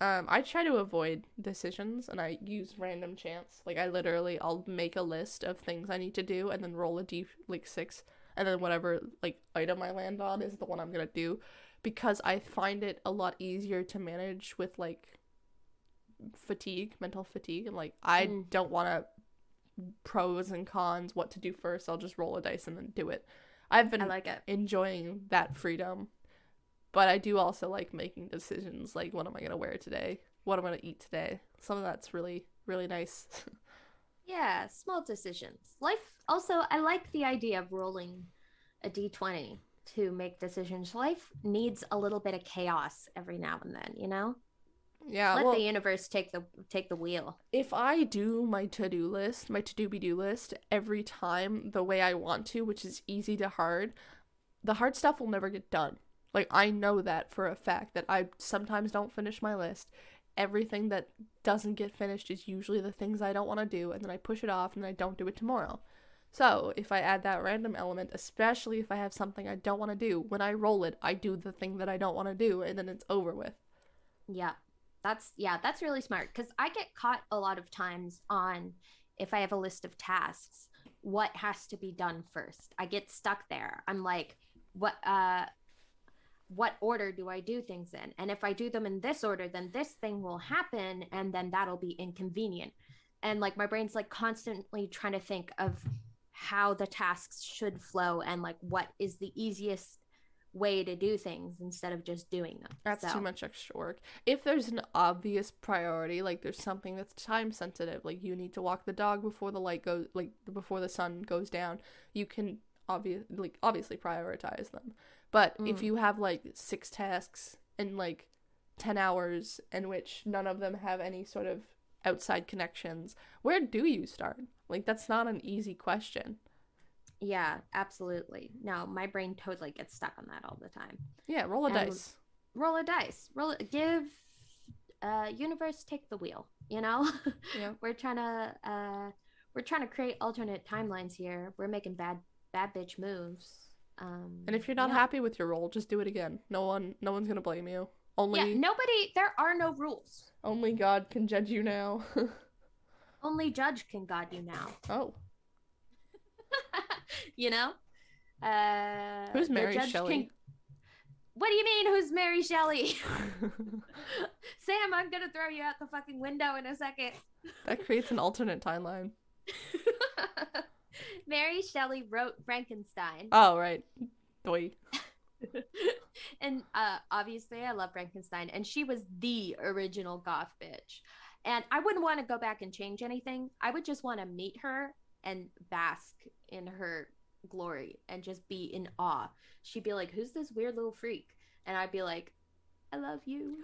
Um, I try to avoid decisions and I use random chance. Like I literally, I'll make a list of things I need to do and then roll a d like six, and then whatever like item I land on is the one I'm gonna do, because I find it a lot easier to manage with like fatigue, mental fatigue, and like I Mm. don't want to pros and cons, what to do first. I'll just roll a dice and then do it. I've been I like it. enjoying that freedom. But I do also like making decisions like what am I going to wear today? What am I going to eat today? Some of that's really really nice. Yeah, small decisions. Life also I like the idea of rolling a d20 to make decisions. Life needs a little bit of chaos every now and then, you know? yeah, Let well, the universe take the take the wheel. if I do my to-do list, my to-do be-do list every time the way I want to, which is easy to hard, the hard stuff will never get done. Like I know that for a fact that I sometimes don't finish my list. Everything that doesn't get finished is usually the things I don't want to do and then I push it off and I don't do it tomorrow. So, if I add that random element, especially if I have something I don't want to do, when I roll it, I do the thing that I don't want to do and then it's over with. Yeah. That's yeah, that's really smart cuz I get caught a lot of times on if I have a list of tasks, what has to be done first. I get stuck there. I'm like what uh what order do I do things in? And if I do them in this order, then this thing will happen and then that'll be inconvenient. And like my brain's like constantly trying to think of how the tasks should flow and like what is the easiest way to do things instead of just doing them. That's So- too much extra work. If there's an obvious priority, like there's something that's time sensitive, like you need to walk the dog before the light goes, like before the sun goes down, you can obvious like obviously prioritize them. But if Mm. you have like six tasks in like 10 hours in which none of them have any sort of outside connections, where do you start? Like that's not an easy question. Yeah, absolutely. No, my brain totally gets stuck on that all the time. Yeah, roll a And- dice. Roll a dice. Roll give uh universe take the wheel, you know? Yeah. we're trying to uh we're trying to create alternate timelines here. We're making bad bad bitch moves. Um And if you're not yeah. happy with your roll, just do it again. No one no one's going to blame you. Only Yeah, nobody there are no rules. Only God can judge you now. Only judge can guide you now. oh, you know? Uh Who's Mary Shelley? can- What do you mean who's Mary Shelley? Sam, I'm gonna throw you out the fucking window in a second. that creates an alternate timeline. Mary Shelley wrote Frankenstein. Oh, right. Doi. and uh, obviously, I love Frankenstein, and she was the original goth bitch. And I wouldn't want to go back and change anything. I would just want to meet her and bask in her glory and just be in awe. She'd be like, Who's this weird little freak? And I'd be like, I love you.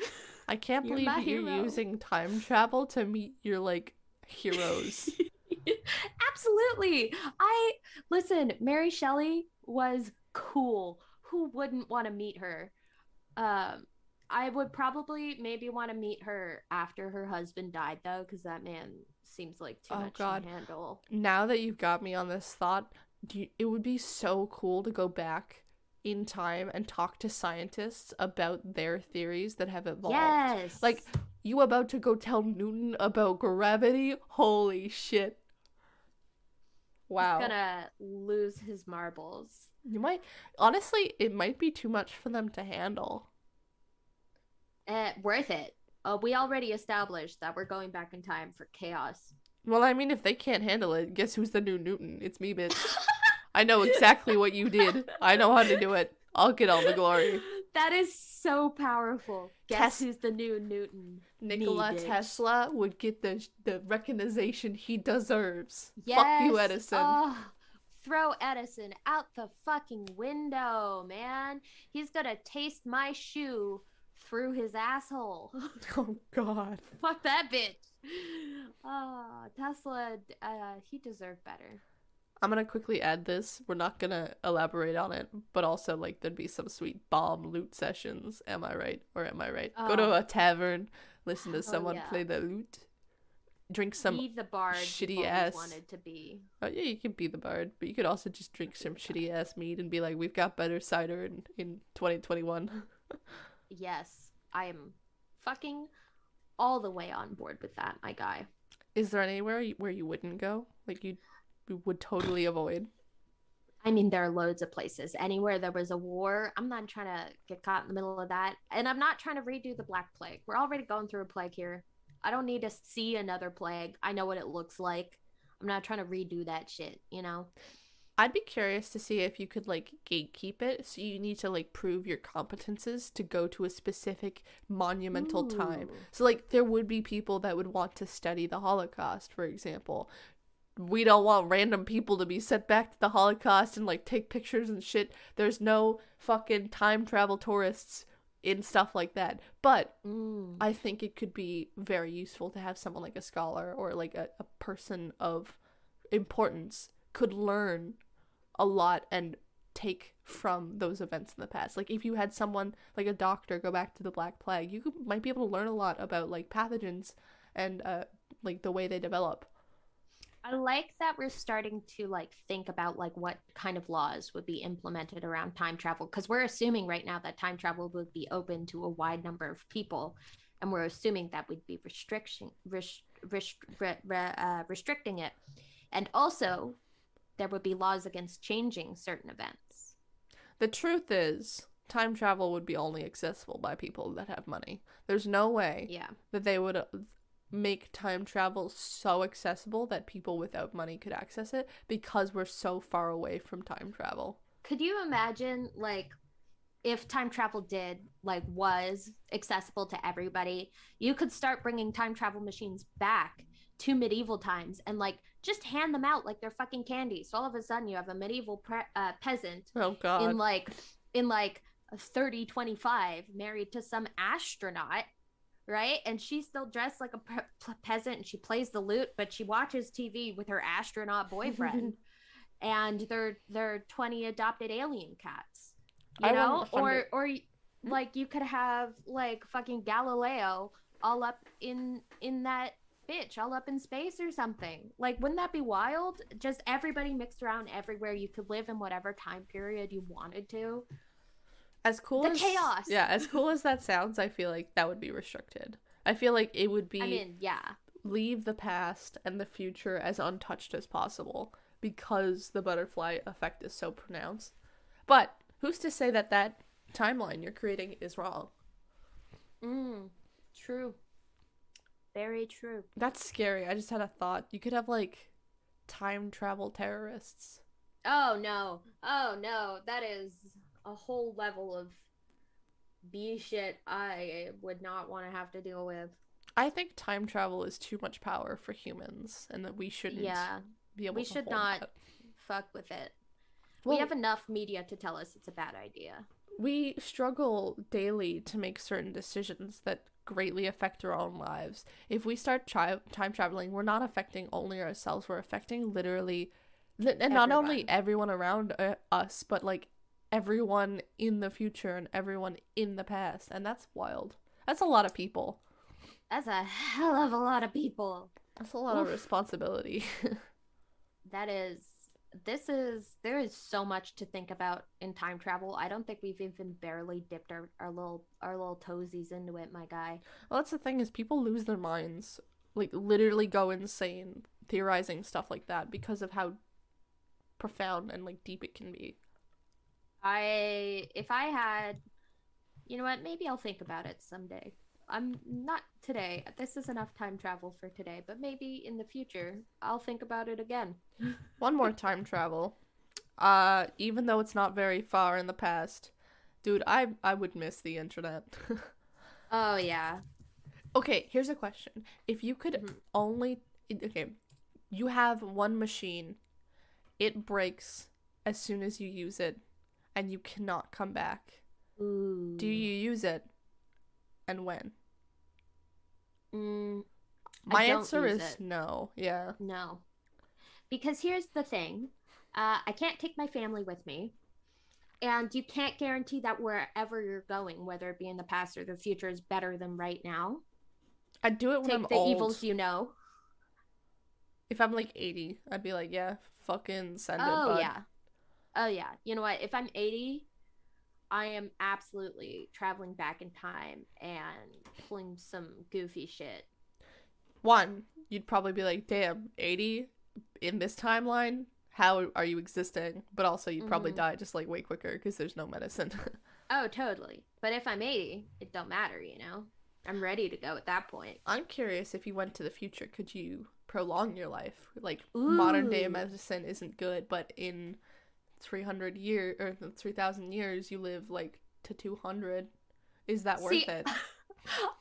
I can't You're believe you're hero. using time travel to meet your like heroes. Absolutely. I listen, Mary Shelley was cool. Who wouldn't want to meet her? Um I would probably maybe want to meet her after her husband died though, because that man seems like too Oh, much God. to handle. Now that you've got me on this thought, do you, it would be so cool to go back in time and talk to scientists about their theories that have evolved. Yes. Like you about to go tell Newton about gravity? Holy shit. Wow. He's gonna lose his marbles. You might honestly, it might be too much for them to handle. Eh, worth it. Uh, we already established that we're going back in time for chaos. Well, I mean, if they can't handle it, guess who's the new Newton? It's me, bitch. I know exactly what you did. I know how to do it. I'll get all the glory. That is so powerful. Guess Tes- who's the new Newton? Nikola. Tesla would get the the recognition he deserves. Yes. Fuck you, Edison. Oh, throw Edison out the fucking window, man. He's gonna taste my shoe through his asshole. oh God. Fuck that bitch. Oh, Tesla, uh, he deserved better. I'm gonna quickly add this. We're not gonna elaborate on it, but also like there'd be some sweet bomb lute sessions. Am I right or am I right? Go to Oh. a tavern, listen to Oh, someone yeah. play the lute, drink some. be the bard shitty ass- wanted to be. Oh yeah, you could be the bard, but you could also just drink some shitty ass mead and be like, "We've got better cider in in 2021." Yes, I am fucking all the way on board with that, my guy. Is there anywhere you- where you wouldn't go? Like you would totally avoid? I mean, there are loads of places. Anywhere there was a war, I'm not trying to get caught in the middle of that. And I'm not trying to redo the Black Plague. We're already going through a plague here. I don't need to see another plague. I know what it looks like. I'm not trying to redo that shit, you know? I'd be curious to see if you could like gatekeep it. So you need to like prove your competences to go to a specific monumental time. So like there would be people that would want to study the Holocaust, for example. We don't want random people to be sent back to the Holocaust and like take pictures and shit. There's no fucking time travel tourists in stuff like that. But Mm. I think it could be very useful to have someone like a scholar or like a, a person of importance could learn a lot and take from those events in the past. Like if you had someone like a doctor go back to the Black Plague, you could, might be able to learn a lot about like pathogens and uh like the way they develop. I like that we're starting to like think about like what kind of laws would be implemented around time travel because we're assuming right now that time travel would be open to a wide number of people and we're assuming that we'd be restriction res, res, re, re, uh, restricting it. And also there would be laws against changing certain events. The truth is, time travel would be only accessible by people that have money. There's no way yeah. that they would make time travel so accessible that people without money could access it because we're so far away from time travel. could you imagine like if time travel did like was accessible to everybody you could start bringing time travel machines back to medieval times and like just hand them out like they're fucking candy so all of a sudden you have a medieval pre- uh, peasant Oh god. in like in like 30 25 married to some astronaut right? And she's still dressed like a pe- pe- peasant and she plays the lute but she watches tv with her astronaut boyfriend. And they're they're 20 adopted alien cats you I know? or or like you could have like fucking galileo all up in in that bitch all up in space or something. Like wouldn't that be wild? Just everybody mixed around everywhere you could live in whatever time period you wanted to as cool the as chaos. Yeah, as cool as that sounds, I feel like that would be restricted. I feel like it would be i mean yeah leave the past and the future as untouched as possible because the butterfly effect is so pronounced. But who's to say that that timeline you're creating is wrong? mm, true very true That's scary. I just had a thought. You could have like time travel terrorists. oh no oh no that is a whole level of b shit i would not want to have to deal with I think time travel is too much power for humans and that we shouldn't yeah be able to we should not that. fuck with it Well, we have enough media to tell us it's a bad idea we struggle daily to make certain decisions that greatly affect our own lives. If we start tri- time traveling, we're not affecting only ourselves, we're affecting literally li- and not only Everyone. everyone around uh, us, but like everyone in the future and everyone in the past, and that's wild. That's a lot of people. That's a hell of a lot of people. That's a lot of responsibility. That is this is there is so much to think about in time travel. I don't think we've even barely dipped our, our little our little toesies into it, my guy. well, that's the thing is people lose their minds, like literally go insane theorizing stuff like that because of how profound and like deep it can be. I if I had you know what, maybe I'll think about it someday. I'm not today. This is enough time travel for today, but maybe in the future I'll think about it again. One more time travel. Uh, even though it's not very far in the past, dude, I I would miss the internet. Oh yeah. okay, here's a question: If you could Mhm. only okay, you have one machine, it breaks as soon as you use it, and you cannot come back. Ooh. Do you use it, and when? Mm, My answer is it. no. Yeah. No. Because here's the thing uh, I can't take my family with me. And you can't guarantee that wherever you're going, whether it be in the past or the future, is better than right now. I'd do it when Take I'm the old. evils you know. If I'm like 80, I'd be like, yeah, fucking send it. Oh, yeah. Oh, yeah. You know what? If I'm 80, I am absolutely traveling back in time and pulling some goofy shit. One, you'd probably be like, damn, 80 in this timeline? How are you existing? But also, you'd probably Mhm. die just like way quicker because there's no medicine. Oh, totally. But if I'm 80, it don't matter, you know? I'm ready to go at that point. I'm curious if you went to the future, could you prolong your life? Like, modern day medicine isn't good, but in 300 years or 3,000 years, you live like to 200. Is that worth See, it?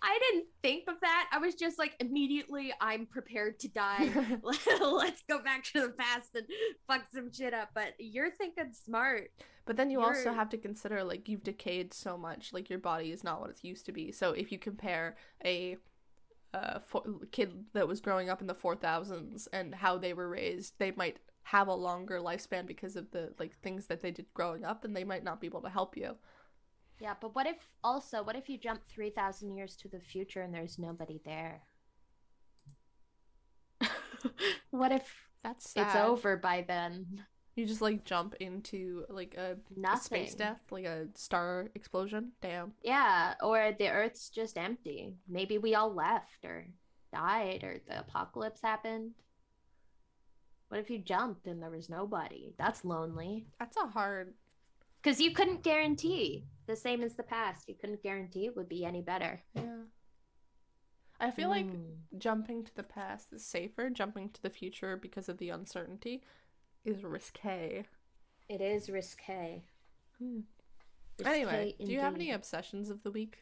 I didn't think of that. I was just like, immediately, I'm prepared to die. Let's go back to the past and fuck some shit up. But you're thinking smart. But then you also You're- have to consider like you've decayed so much, like your body is not what it used to be. So if you compare a uh, for- kid that was growing up in the 4000s and how they were raised, they might have a longer lifespan because of the like things that they did growing up, and they might not be able to help you. Yeah, but what if also, what if you jump 3,000 years to the future and there's nobody there? what if That's sad. it's over by then? You just like jump into like a, a space death, like a star explosion. Damn. Yeah, or the Earth's just empty. Maybe we all left or died or the apocalypse happened. What if you jumped and there was nobody? That's lonely. That's a hard. Because you couldn't guarantee the same as the past. You couldn't guarantee it would be any better. Yeah. I feel like Mm. jumping to the past is safer. Jumping to the future because of the uncertainty is risque. it is risque. Anyway, Risque do you have any obsessions of the week?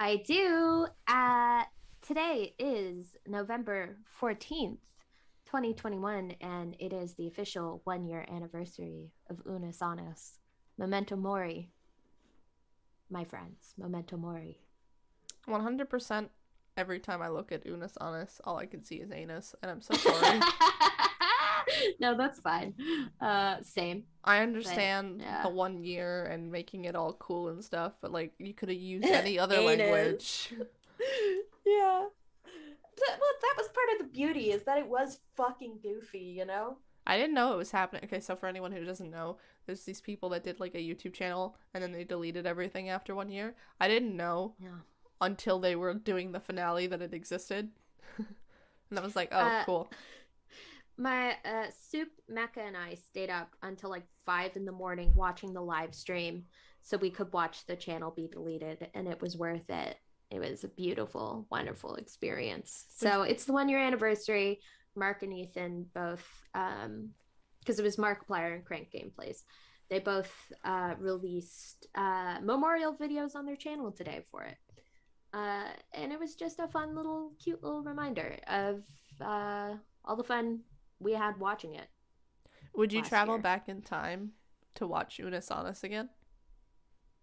I do. Uh, today is November 14th, 2021, and it is the official one year anniversary of Unus Annus. Memento Mori. My friends, Memento Mori. 100% every time I look at Unus Annus, all I can see is anus, and I'm so sorry. no, that's fine. Uh, same. I understand yeah. the one year and making it all cool and stuff, but like you could have used any other language. yeah. That, well, that was part of the beauty is that it was fucking goofy, you know? I didn't know it was happening. Okay, so for anyone who doesn't know, there's these people that did like a YouTube channel and then they deleted everything after one year. I didn't know Yeah. until they were doing the finale that it existed. and I was like, oh, Uh, cool. My uh, Soup, Mecca, and I stayed up until like five in the morning watching the live stream so we could watch the channel be deleted, and it was worth it. It was a beautiful, wonderful experience. So it's the one year anniversary. Mark and Ethan both, um, because it was Markiplier and Crank Gameplays, they both uh, released uh, memorial videos on their channel today for it. Uh, and it was just a fun little, cute little reminder of uh, all the fun we had watching it. Would you travel year. back in time to watch Unus Annus again?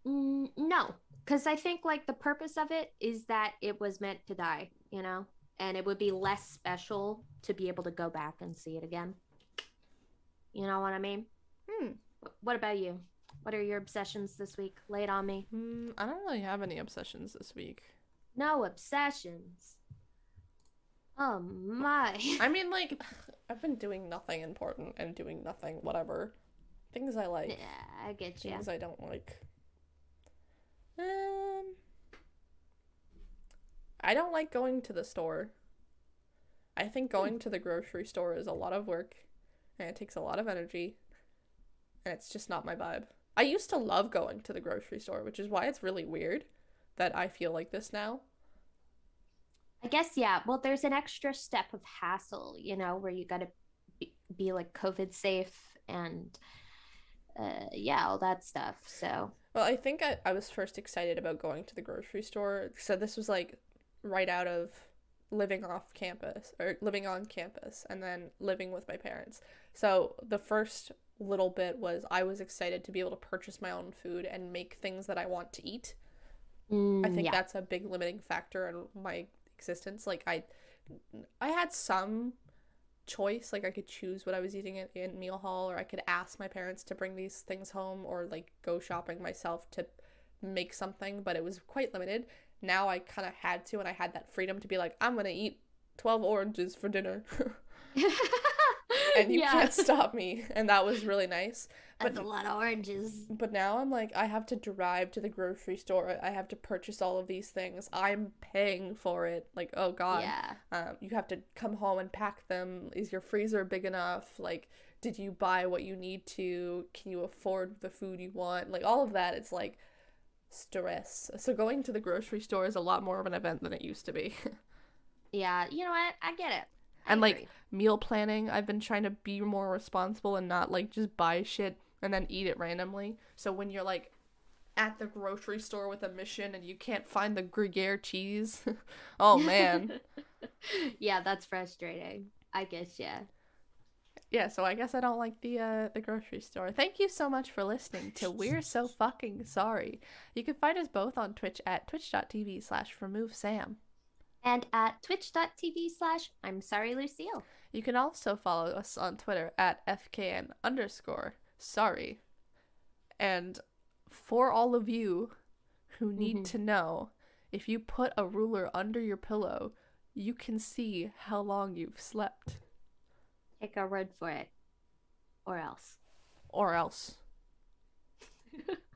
Mm, no, because I think like the purpose of it is that it was meant to die, you know, and it would be less special to be able to go back and see it again. You know what I mean? Hmm. What about you? What are your obsessions this week? Lay it on me. Mm, I don't really have any obsessions this week. No obsessions. Oh my. I mean, like, I've been doing nothing important and doing nothing, whatever. Things I like, yeah, I get you. things I don't like. Um, I don't like going to the store. I think going to the grocery store is a lot of work and it takes a lot of energy and it's just not my vibe. I used to love going to the grocery store, which is why it's really weird that I feel like this now. I guess yeah. Well, there's an extra step of hassle, you know, where you got to be, be like COVID safe and uh, yeah, all that stuff. So Well, I think I, I was first excited about going to the grocery store. So this was like right out of living off campus or living on campus and then living with my parents. So the first little bit was I was excited to be able to purchase my own food and make things that I want to eat. I mm, think yeah, that's a big limiting factor in my existence. Like I I had some choice, like I could choose what I was eating in, in meal hall or I could ask my parents to bring these things home or like go shopping myself to make something, but it was quite limited. Now I kind of had to and I had that freedom to be like I'm to eat 12 oranges for dinner. and you yeah, can't stop me. And that was really nice. that's a lot of oranges. But now I'm like, I have to drive to the grocery store. I have to purchase all of these things. I'm paying for it. Like, oh God. Yeah, Um, you have to come home and pack them. Is your freezer big enough? Like, did you buy what you need to? Can you afford the food you want? Like, all of that. It's like stress. So going to the grocery store is a lot more of an event than it used to be. yeah. You know what? I get it. I and like meal planning, I've been trying to be more responsible and not like just buy shit and then eat it randomly. So when you're like at the grocery store with a mission and you can't find the Gruyere cheese, oh man. yeah, that's frustrating. I guess yeah. yeah, so I guess I don't like the uh the grocery store. Thank you so much for listening to We're So Fucking Sorry. You can find us both on Twitch at twitch.tv slash remove Sam. And at twitch.tv slash I'm sorry, Lucille. You can also follow us on Twitter at FKN underscore sorry. And for all of you who need Mhm. to know, if you put a ruler under your pillow, you can see how long you've slept. Take our word for it. Or else. Or else.